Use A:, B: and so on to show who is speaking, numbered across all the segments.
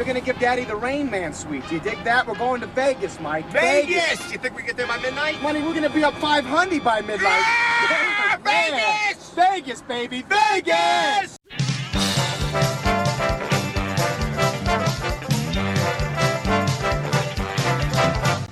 A: They're gonna give Daddy the Rain Man suite. Do you dig that? We're going to Vegas, Mike.
B: Vegas! You think we get there by midnight?
A: Money, we're gonna be up 500 by midnight.
B: Yeah! Vegas!
A: Vegas, baby, Vegas!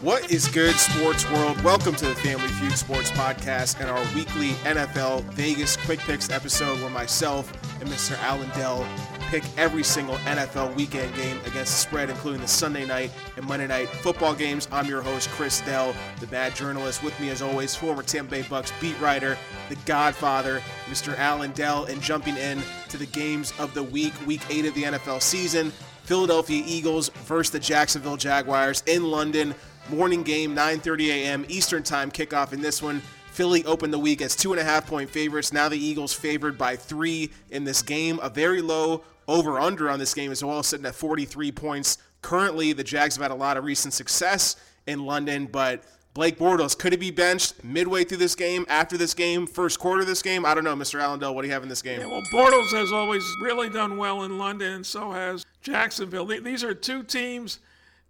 C: What is good, sports world? Welcome to the Family Feud Sports Podcast and our weekly NFL Vegas Quick Picks episode where myself and Mr. Alan Dell pick every single NFL weekend game against the spread, including the Sunday night and Monday night football games. I'm your host, Chris Dell, the bad journalist. With me, as always, former Tampa Bay Bucks beat writer, the Godfather, Mr. Alan Dell, and jumping in to the games of the week, week eight of the NFL season. Philadelphia Eagles versus the Jacksonville Jaguars in London. Morning game, 9:30 a.m. Eastern Time kickoff in this one. Philly opened the week as two and a half point favorites. Now the Eagles favored by three in this game. A very low over under on this game as well, sitting at 43 points. Currently, the Jags have had a lot of recent success in London, but Blake Bortles could he be benched midway through this game, after this game, first quarter of this game? I don't know, Mr. Alan Dell. What do you have in this game?
D: Yeah, well, Bortles has always really done well in London, and so has Jacksonville. These are two teams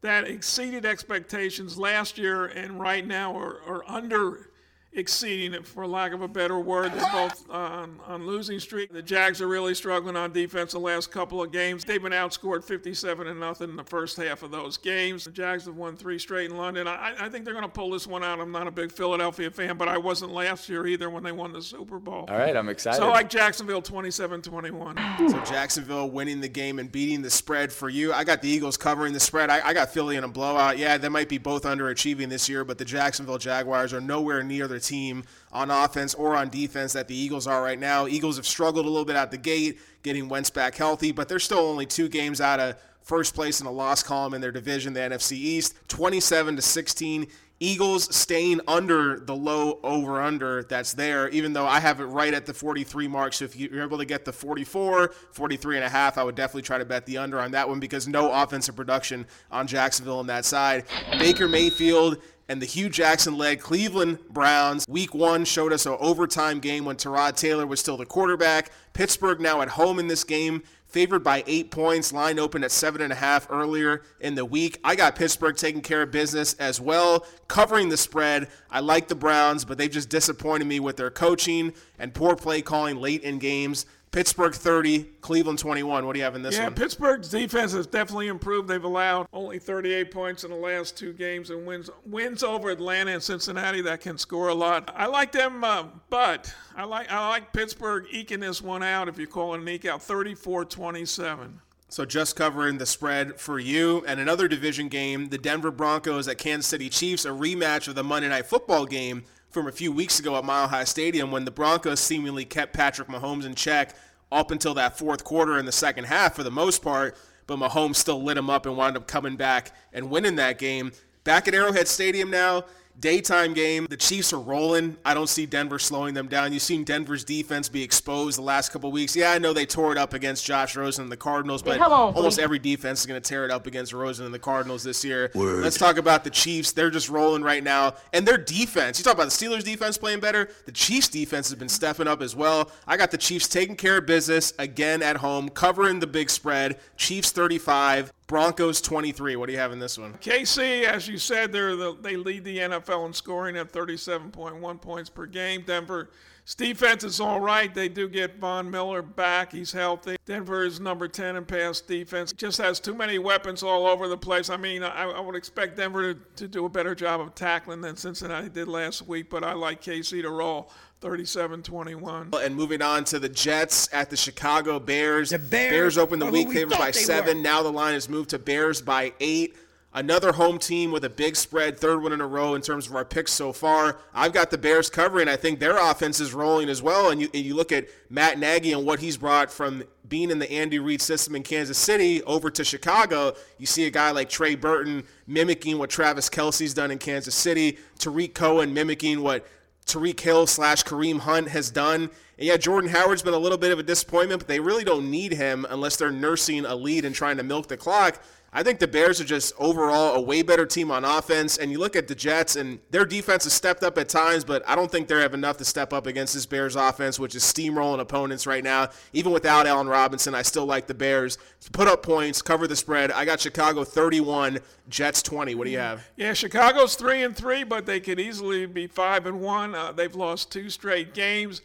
D: that exceeded expectations last year and right now are, are under exceeding it, for lack of a better word. They're both on, on losing streak. The Jags are really struggling on defense the last couple of games. They've been outscored 57 to nothing in the first half of those games. The Jags have won three straight in London. I, I think they're going to pull this one out. I'm not a big Philadelphia fan, but I wasn't last year either when they won the Super Bowl.
E: All right, I'm excited.
D: So I like Jacksonville 27-21.
C: So Jacksonville winning the game and beating the spread for you. I got the Eagles covering the spread. I, I got Philly in a blowout. Yeah, they might be both underachieving this year, but the Jacksonville Jaguars are nowhere near their team on offense or on defense that the Eagles are right now. Eagles have struggled a little bit out the gate, getting Wentz back healthy, but they're still only two games out of first place in the loss column in their division, the NFC East, 27 to 16. Eagles staying under the low over under that's there, even though I have it right at the 43 mark. So if you're able to get the 44, 43 and a half, I would definitely try to bet the under on that one because no offensive production on Jacksonville on that side. Baker Mayfield and the Hue Jackson led Cleveland Browns. Week one showed us an overtime game when Tyrod Taylor was still the quarterback. Pittsburgh now at home in this game, favored by eight points. Line opened at seven and a half earlier in the week. I got Pittsburgh taking care of business as well, covering the spread. I like the Browns, but they've just disappointed me with their coaching and poor play calling late in games. Pittsburgh 30, Cleveland 21. What do you have in this one?
D: yeah,
C: one?
D: Pittsburgh's defense has definitely improved. They've allowed only 38 points in the last two games and wins wins over Atlanta and Cincinnati that can score a lot. I like them, uh, but I like I like Pittsburgh eking this one out. If you call it an eke out, 34-27.
C: So just covering the spread for you and another division game, the Denver Broncos at Kansas City Chiefs, a rematch of the Monday Night Football game from a few weeks ago at Mile High Stadium when the Broncos seemingly kept Patrick Mahomes in check up until that fourth quarter in the second half for the most part, but Mahomes still lit him up and wound up coming back and winning that game. Back at Arrowhead Stadium now, daytime game. The Chiefs are rolling. I don't see Denver slowing them down. You've seen Denver's defense be exposed the last couple weeks. Yeah, I know they tore it up against Josh Rosen and the Cardinals, but almost every defense is going to tear it up against Rosen and the Cardinals this year.
B: Word.
C: Let's talk about the Chiefs. They're just rolling right now. And their defense, you talk about the Steelers defense playing better. The Chiefs defense has been stepping up as well. I got the Chiefs taking care of business again at home, covering the big spread. Chiefs 35, Broncos 23. What do you have in this one?
D: KC, as you said, they're the, they lead the NFL in scoring at 37.1 points per game. Denver's defense is all right. They do get Von Miller back. He's healthy. Denver is number 10 in pass defense. Just has too many weapons all over the place. I mean, I, I would expect Denver to, to do a better job of tackling than Cincinnati did last week, but I like KC to roll. 37-21.
C: And moving on to the Jets at the Chicago Bears.
B: The Bears
C: Bears opened the
B: are
C: week favored by seven.
B: were.
C: Now the line has moved to Bears by eight. Another home team with a big spread, third one in a row in terms of our picks so far. I've got the Bears covering. I think their offense is rolling as well. And you, and you look at Matt Nagy and what he's brought from being in the Andy Reid system in Kansas City over to Chicago. You see a guy like Trey Burton mimicking what Travis Kelce's done in Kansas City, Tarik Cohen mimicking what Tyreek Hill slash Kareem Hunt has done. And yeah, Jordan Howard's been a little bit of a disappointment, but they really don't need him unless they're nursing a lead and trying to milk the clock. I think the Bears are just overall a way better team on offense. And you look at the Jets, and their defense has stepped up at times, but I don't think they have enough to step up against this Bears offense, which is steamrolling opponents right now. Even without Allen Robinson, I still like the Bears to put up points, cover the spread. I got Chicago 31, Jets 20. What do you have?
D: Yeah, Chicago's three and three, but they could easily be five and one. Uh, they've lost two straight games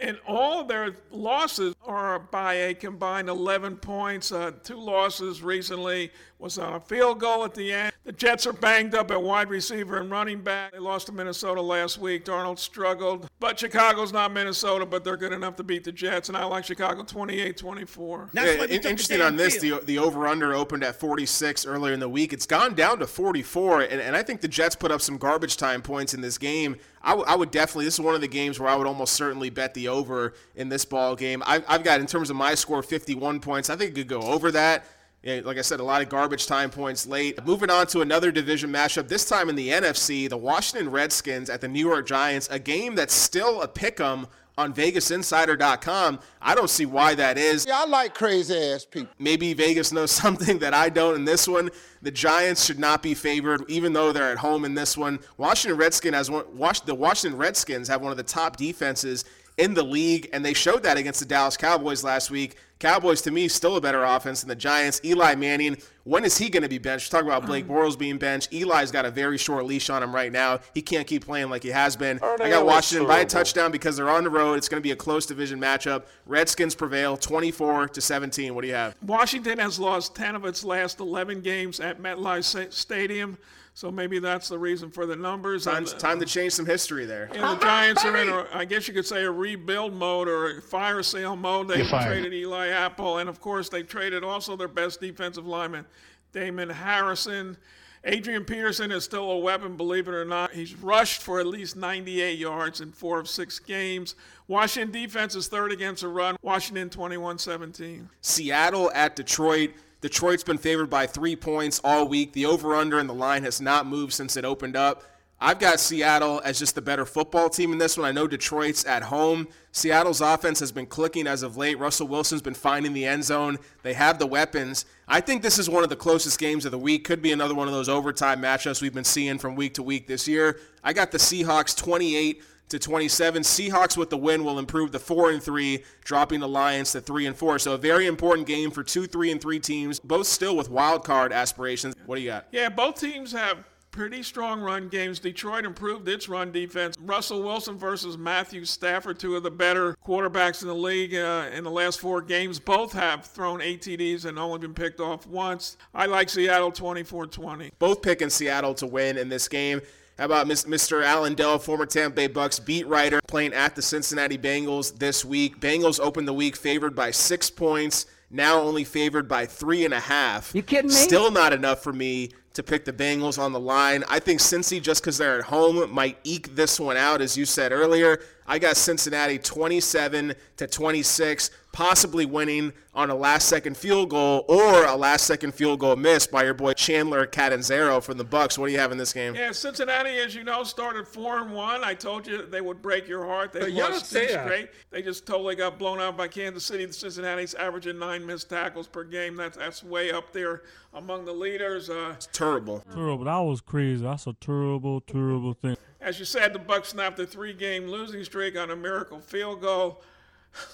D: and all their losses are by a combined 11 points. Uh, two losses recently was on a field goal at the end. The Jets are banged up at wide receiver and running back. They lost to Minnesota last week. Darnold struggled. But Chicago's not Minnesota, but they're good enough to beat the Jets. And I like Chicago 28 24.
C: Yeah, interesting on this, the, the over under opened at 46 earlier in the week. It's gone down to 44. And, and I think the Jets put up some garbage time points in this game. I, w- I would definitely, this is one of the games where I would almost certainly bet the over in this ball game. I, I've got, in terms of my score, 51 points. I think it could go over that. Yeah, like I said, a lot of garbage time points late. Moving on to another division matchup, this time in the NFC, the Washington Redskins at the New York Giants, a game that's still a pick 'em on VegasInsider.com. I don't see why that is.
E: Yeah, I like crazy ass people.
C: Maybe Vegas knows something that I don't in this one. The Giants should not be favored, even though they're at home in this one. Washington Redskins has one. The Washington Redskins have one of the top defenses in the league, and they showed that against the Dallas Cowboys last week. Cowboys, to me, still a better offense than the Giants. Eli Manning, when is he going to be benched? Talk about Blake mm. Bortles being benched. Eli's got a very short leash on him right now. He can't keep playing like he has been. I got Washington by a touchdown because they're on the road. It's going to be a close division matchup. Redskins prevail 24 to 17. What do you have?
D: Washington has lost 10 of its last 11 games at MetLife Stadium. So maybe that's the reason for the numbers.
C: Time, time to change some history there.
D: And the oh, Giants are in, a, I guess you could say, a rebuild mode or a fire sale mode. They traded Eli Apple, and of course, they traded also their best defensive lineman, Damon Harrison. Adrian Peterson is still a weapon, believe it or not. He's rushed for at least 98 yards in four of six games. Washington defense is third against the run. Washington 21 17.
C: Seattle at Detroit. Detroit's been favored by three points all week. The over under and the line has not moved since it opened up. I've got Seattle as just the better football team in this one. I know Detroit's at home. Seattle's offense has been clicking as of late. Russell Wilson's been finding the end zone. They have the weapons. I think this is one of the closest games of the week. Could be another one of those overtime matchups we've been seeing from week to week this year. I got the Seahawks 28 to 27. Seahawks with the win will improve the 4 and 3, dropping the Lions to 3 and 4. So a very important game for 2 3 and 3 teams, both still with wild card aspirations. What do you got?
D: Yeah, both teams have pretty strong run games. Detroit improved its run defense. Russell Wilson versus Matthew Stafford, two of the better quarterbacks in the league uh, in the last four games. Both have thrown ATDs and only been picked off once. I like Seattle 24 20.
C: Both picking Seattle to win in this game. How about Mr. Allen Dell, former Tampa Bay Bucks beat writer, playing at the Cincinnati Bengals this week? Bengals opened the week favored by six points, now only favored by three and a half.
F: You kidding me?
C: Still not enough for me to pick the Bengals on the line. I think Cincy, just because they're at home, might eke this one out, as you said earlier. I got Cincinnati 27 to 26, possibly winning on a last-second field goal or a last-second field goal miss by your boy Chandler Catanzaro from the Bucks. What do you have in this game?
D: Yeah, Cincinnati, as you know, started four and one. I told you they would break your heart. They lost two straight. They just totally got blown out by Kansas City. The Cincinnati's averaging nine missed tackles per game. That's that's way up there among the leaders. Uh,
C: it's terrible.
G: Terrible. That was crazy. That's a terrible, terrible thing.
D: As you said, the Bucks snapped a three-game losing streak on a miracle field goal.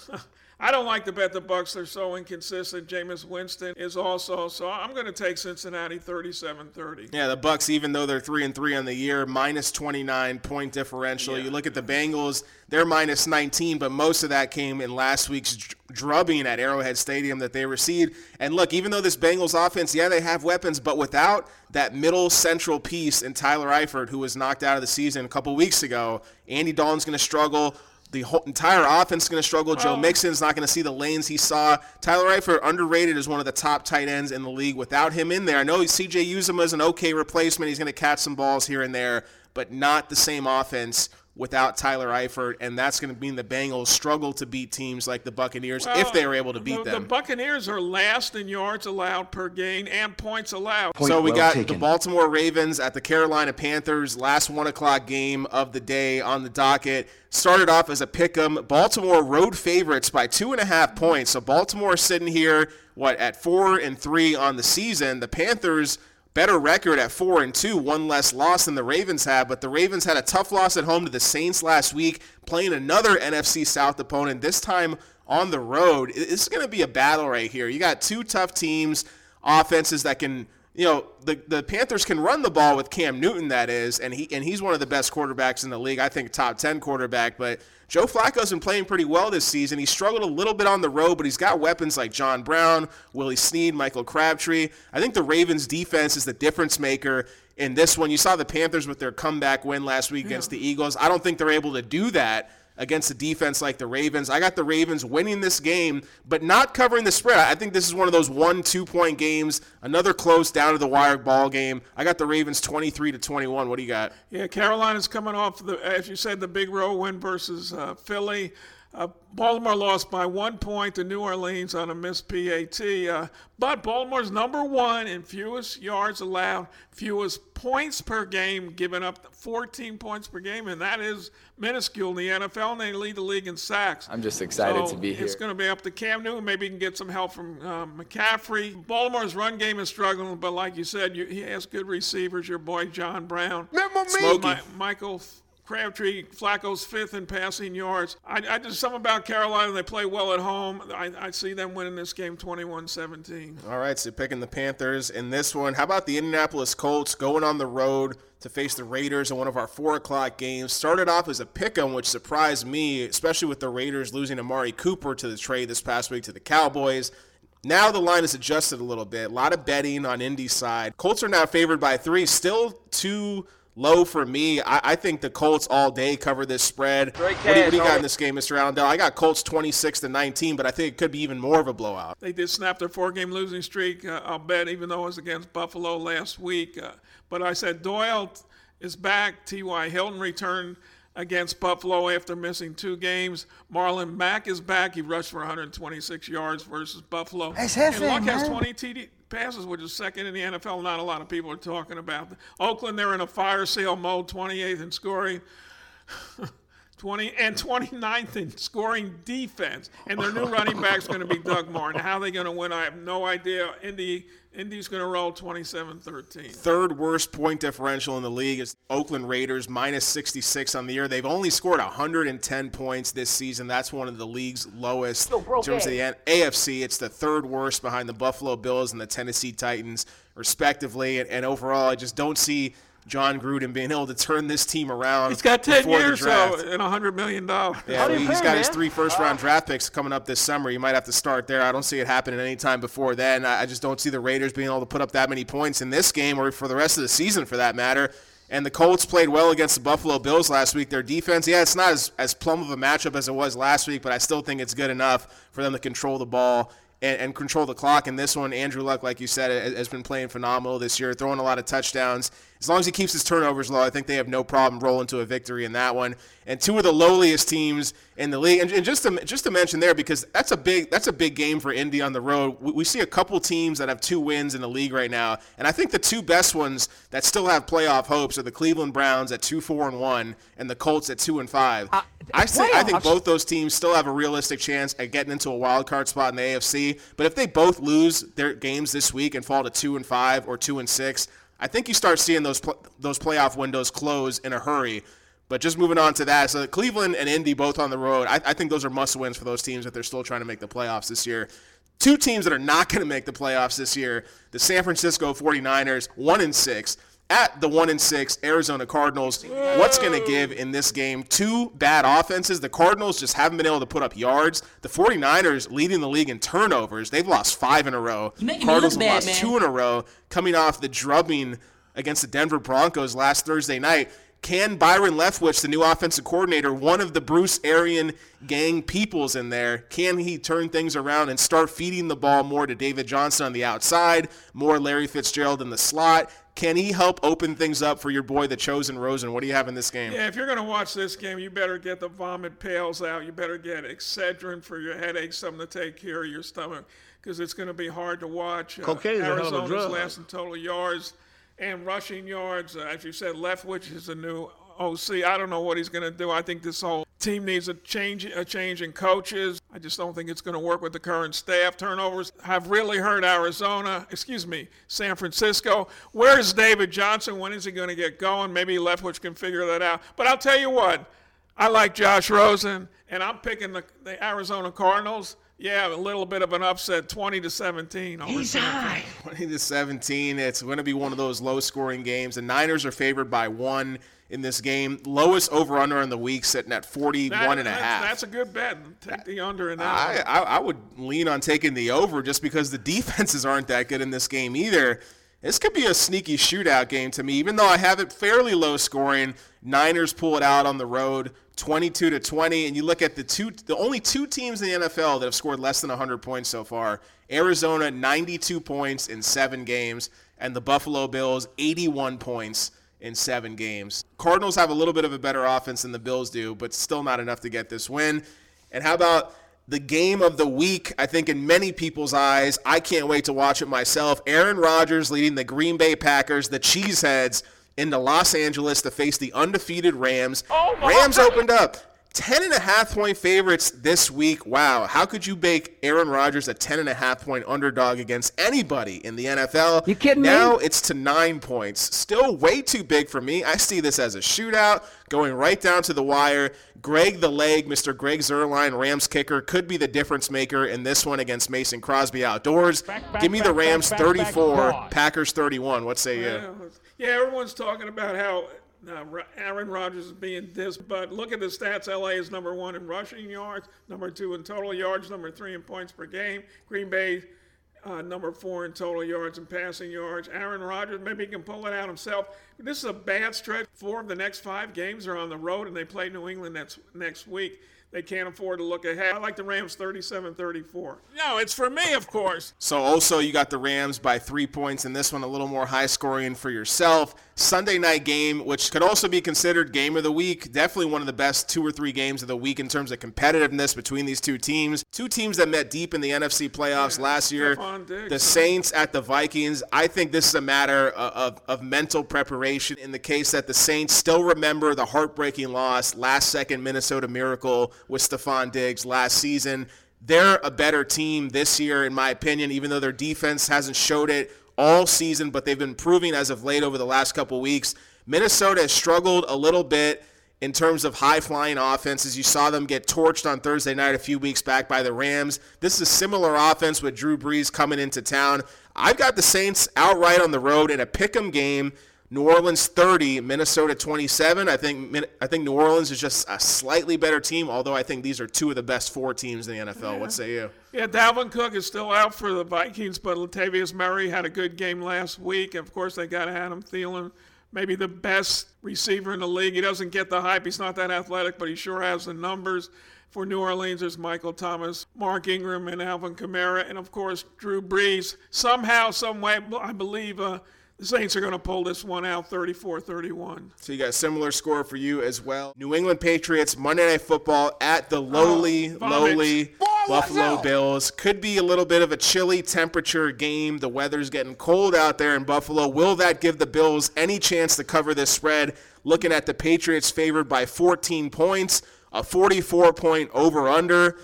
D: I don't like to bet the Bucks. They're so inconsistent. Jameis Winston is also. So I'm going to take Cincinnati 37-30.
C: Yeah, the Bucks, even though they're three and three on the year, minus 29 point differential. Yeah. You look at the Bengals; they're minus 19, but most of that came in last week's drubbing at Arrowhead Stadium that they received. And look, even though this Bengals offense, yeah, they have weapons, but without that middle central piece in Tyler Eifert, who was knocked out of the season a couple weeks ago, Andy Dalton's going to struggle the whole entire offense is going to struggle. Joe Mixon's not going to see the lanes he saw. Tyler Eifert, underrated as one of the top tight ends in the league. Without him in there, I know CJ Uzomah is an okay replacement. He's going to catch some balls here and there, but not the same offense without Tyler Eifert, and that's going to mean the Bengals struggle to beat teams like the Buccaneers well, if they are able to beat
D: the,
C: them.
D: The Buccaneers are last in yards allowed per game and points allowed.
C: Point so we well got taken. the Baltimore Ravens at the Carolina Panthers, last one o'clock game of the day on the docket. Started off as a pick 'em. Baltimore road favorites by two and a half points. So Baltimore sitting here what at four and three on the season. The Panthers better record at four and two, one less loss than the Ravens have. But the Ravens had a tough loss at home to the Saints last week, playing another NFC South opponent. This time on the road. This is going to be a battle right here. You got two tough teams, offenses that can you know the the Panthers can run the ball with Cam Newton that is and he and he's one of the best quarterbacks in the league I think top 10 quarterback but Joe Flacco's been playing pretty well this season. He struggled a little bit on the road, but he's got weapons like John Brown, Willie Snead, Michael Crabtree. I think the Ravens defense is the difference maker in this one. You saw the Panthers with their comeback win last week yeah. against the Eagles. I don't think they're able to do that against a defense like the Ravens. I got the Ravens winning this game, but not covering the spread. I think this is one of those one, two point games, another close down to the wire ball game. I got the Ravens 23 to 21. What do you got?
D: Yeah, Carolina's coming off, the, as you said, the big row win versus uh, Philly. Uh, Baltimore lost by one point to New Orleans on a missed PAT. Uh, but Baltimore's number one in fewest yards allowed, fewest points per game, giving up 14 points per game, and that is minuscule in the NFL, and they lead the league in sacks.
F: I'm just excited
D: so
F: to be here.
D: It's going to be up to Cam Newton. Maybe he can get some help from uh, McCaffrey. Baltimore's run game is struggling, but like you said, you, he has good receivers. Your boy John Brown.
B: Remember me?
D: My, Michael Crabtree, Flacco's fifth in passing yards. I, I just something about Carolina. They play well at home. I, I see them winning this game 21-17.
C: All right, so picking the Panthers in this one. How about the Indianapolis Colts going on the road to face the Raiders in one of our four o'clock games? Started off as a pick 'em, which surprised me, especially with the Raiders losing Amari Cooper to the trade this past week to the Cowboys. Now the line is adjusted a little bit. A lot of betting on Indy's side. Colts are now favored by three. Still two low for me. I, I, think the Colts all day cover this spread. What do, what do, you got in this game, Mr. Alan Dell? I got Colts 26 to 19, but I think it could be even more of a blowout.
D: They did snap their four-game losing streak. Uh, I'll bet, even though it was against Buffalo last week. Uh, but I said Doyle is back. T.Y. Hilton returned against Buffalo after missing two games. Marlon Mack is back. He rushed for 126 yards versus Buffalo.
A: That's and
D: Luck has 20 TD passes, which is second in the NFL. Not a lot of people are talking about. Oakland, they're in a fire sale mode, 28th in scoring. 20 and 29th in scoring defense, and their new running back is going to be Doug Martin. How are they going to win? I have no idea. Indy Indy's going to roll 27-13.
C: Third worst point differential in the league is Oakland Raiders, minus 66 on the year. They've only scored 110 points this season. That's one of the league's lowest in terms of the AFC. It's the third worst behind the Buffalo Bills and the Tennessee Titans, respectively. And, and overall, I just don't see – Jon Gruden being able to turn this team around.
D: He's got 10 years so, and $100 million.
C: Yeah, he's got man? his three first round draft picks coming up this summer. You might have to start there. I don't see it happening anytime before then. I just don't see the Raiders being able to put up that many points in this game or for the rest of the season for that matter. And the Colts played well against the Buffalo Bills last week. Their defense, yeah, it's not as, as plumb of a matchup as it was last week, but I still think it's good enough for them to control the ball and, and, control the clock. And this one, Andrew Luck, like you said, has been playing phenomenal this year, throwing a lot of touchdowns. As long as he keeps his turnovers low, I think they have no problem rolling to a victory in that one. And two of the lowliest teams in the league. And, and just to just to mention there, because that's a big that's a big game for Indy on the road. We, we, see a couple teams that have two wins in the league right now, and I think the two best ones that still have playoff hopes are the Cleveland Browns at two four and one, and the Colts at two and five. Uh, I say I think both those teams still have a realistic chance at getting into a wild card spot in the AFC. But if they both lose their games this week and fall to two and five or two and six, I think you start seeing those pl- those playoff windows close in a hurry. But just moving on to that, so Cleveland and Indy both on the road. I, I think those are must wins for those teams that they're still trying to make the playoffs this year. Two teams that are not going to make the playoffs this year: the San Francisco 49ers, one and six, at the one and six Arizona Cardinals. What's going to give in this game? Two bad offenses. The Cardinals just haven't been able to put up yards. The 49ers leading the league in turnovers. They've lost five in a row. Cardinals have bad, lost man. two in a row, coming off the drubbing against the Denver Broncos last Thursday night. Can Byron Leftwich, the new offensive coordinator, one of the Bruce Arian gang peoples in there, can he turn things around and start feeding the ball more to David Johnson on the outside, more Larry Fitzgerald in the slot? Can he help open things up for your boy, the chosen Rosen? What do you have in this game?
D: Yeah, if you're going to watch this game, you better get the vomit pails out. You better get Excedrin for your headaches, something to take care of your stomach, because it's going to be hard to watch.
B: Uh, Cocaine uh,
D: Arizona's last in total yards and rushing yards. Uh, as you said, Leftwich is a new OC. I don't know what he's going to do. I think this whole team needs a change, a change in coaches. I just don't think it's going to work with the current staff. Turnovers have really hurt Arizona, excuse me, San Francisco. Where's David Johnson? When is he going to get going? Maybe Leftwich can figure that out. But I'll tell you what, I like Josh Rosen, and I'm picking the, the Arizona Cardinals. Yeah, a little bit of an upset, 20 to 17. He's high.
C: 20 to 17. It's going to be one of those low scoring games. The Niners are favored by one in this game. Lowest over under in the week sitting at 41
D: That-
C: and a
D: that's,
C: half.
D: That's a good bet. Take the under in that.
C: I. I, I would lean on taking the over just because the defenses aren't that good in this game either. This could be a sneaky shootout game to me, even though I have it fairly low scoring. Niners pull it out on the road, 22 to 20, and you look at the two, the only two teams in the NFL that have scored less than 100 points so far: Arizona, 92 points in seven games, and the Buffalo Bills, 81 points in seven games. Cardinals have a little bit of a better offense than the Bills do, but still not enough to get this win. And how about the game of the week? I think in many people's eyes, I can't wait to watch it myself. Aaron Rodgers leading the Green Bay Packers, the Cheeseheads, into Los Angeles to face the undefeated Rams. Oh, Rams opened up. 10 and a half point favorites this week. Wow. How could you bake Aaron Rodgers a 10 and a half point underdog against anybody in the NFL?
F: You kidding me?
C: now it's to nine points. Still way too big for me. I see this as a shootout going right down to the wire. Greg the leg, Mr. Greg Zuerlein, Rams kicker, could be the difference maker in this one against Mason Crosby outdoors.
G: back,
C: Give me the Rams
G: back, back, back,
C: 34,
G: back.
C: Packers 31. What say you?
D: Yeah, yeah, everyone's talking about how Aaron Rodgers is being this, but look at the stats. LA is number one in rushing yards, number two in total yards, number three in points per game. Green Bay, uh, number four in total yards and passing yards. Aaron Rodgers, maybe he can pull it out himself. This is a bad stretch. Four of the next five games are on the road, and they play New England next next week. They can't afford to look ahead. I like the Rams 37 34. No, it's for me, of course.
C: So also you got the Rams by three points in this one, a little more high scoring for yourself. Sunday night game, which could also be considered game of the week. Definitely one of the best two or three games of the week in terms of competitiveness between these two teams. Two teams that met deep in the NFC playoffs last year.
D: Diggs.
C: The Saints at the Vikings. I think this is a matter of, of, of mental preparation in the case that the Saints still remember the heartbreaking loss, last second Minnesota miracle with Stefon Diggs last season. They're a better team this year, in my opinion, even though their defense hasn't showed it all season, but they've been proving as of late over the last couple weeks. Minnesota has struggled a little bit in terms of high flying offenses. You saw them get torched on Thursday night a few weeks back by the Rams. This is a similar offense with Drew Brees coming into town. I've got the Saints outright on the road in a pick 'em game. New Orleans 30, Minnesota 27. I think I think New Orleans is just a slightly better team, although I think these are two of the best four teams in the NFL. What say you?
D: Yeah, Dalvin Cook is still out for the Vikings, but Latavius Murray had a good game last week. Of course, they got Adam Thielen, maybe the best receiver in the league. He doesn't get the hype. He's not that athletic, but he sure has the numbers. For New Orleans, there's Michael Thomas, Mark Ingram, and Alvin Kamara, and of course Drew Brees. Somehow, some way, I believe uh, the Saints are going to pull this one out, 34-31.
C: So you got a similar score for you as well. New England Patriots Monday Night Football at the lowly,
D: Oh,
C: lowly Buffalo Bills. Could be a little bit of a chilly temperature game. The weather's getting cold out there in Buffalo. Will that give the Bills any chance to cover this spread? Looking at the Patriots favored by 14 points, a 44 point over under.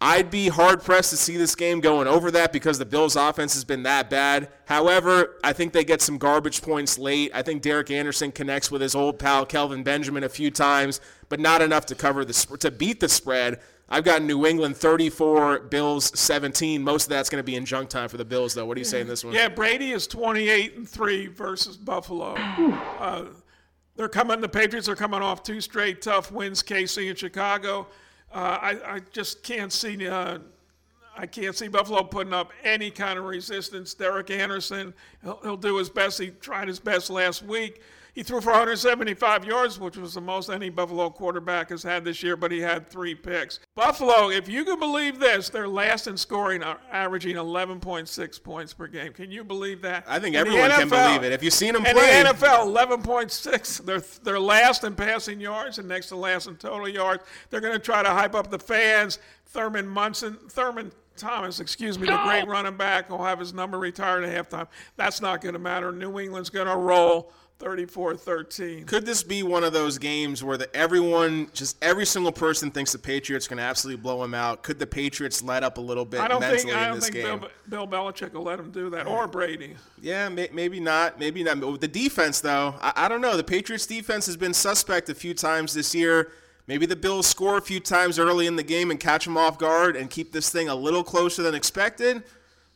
C: I'd be hard pressed to see this game going over that because the Bills' offense has been that bad. However, I think they get some garbage points late. I think Derek Anderson connects with his old pal Kelvin Benjamin a few times, but not enough to cover the sp- to beat the spread. I've got New England 34, Bills 17. Most of that's going to be in junk time for the Bills, though. What do you say in this one?
D: Yeah, Brady is 28 and 3 versus Buffalo. Uh, they're coming, the Patriots are coming off two straight tough wins, KC and Chicago. Uh, I, I just can't see. Uh, I can't see Buffalo putting up any kind of resistance. Derek Anderson, he'll, he'll do his best. He tried his best last week. He threw for 175 yards, which was the most any Buffalo quarterback has had this year, but he had three picks. Buffalo, if you can believe this, they're last in scoring, are averaging 11.6 points per game. Can you believe that?
C: I think
D: In the
C: everyone can believe it. If you've seen them
D: in
C: play, In
D: the NFL, 11.6. They're they're last in passing yards and next to last in total yards. They're going to try to hype up the fans. Thurman Munson, Thurman Thomas, excuse me, the great running back, will have his number retired at halftime. That's not going to matter. New England's going to roll 34-13.
C: Could this be one of those games where the everyone, just every single person thinks the Patriots can absolutely blow them out? Could the Patriots let up a little bit
D: I don't think I don't think
C: game?
D: Bill, Bill Belichick will let him do that, or Brady.
C: Yeah, may, maybe not. Maybe not. But with the defense, though, I, I don't know. The Patriots' defense has been suspect a few times this year. Maybe the Bills score a few times early in the game and catch them off guard and keep this thing a little closer than expected.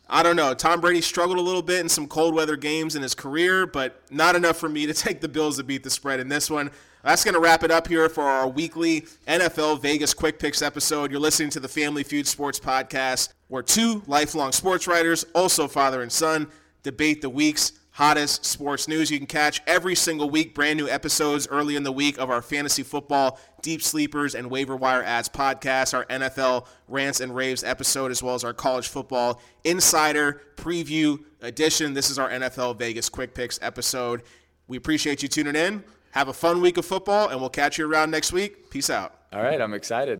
C: I don't know. Tom Brady struggled a little bit in some cold weather games in his career, but not enough for me to take the Bills to beat the spread in this one. That's going to wrap it up here for our weekly NFL Vegas Quick Picks episode. You're listening to the Family Feud Sports Podcast, where two lifelong sports writers, also father and son, debate the week's hottest sports news. You can catch every single week brand new episodes early in the week of our fantasy football, deep sleepers, and waiver wire ads podcast, our NFL rants and raves episode, as well as our college football insider preview edition. This is our NFL Vegas Quick Picks episode. We appreciate you tuning in. Have a fun week of football, and we'll catch you around next week. Peace out.
F: All right, I'm excited.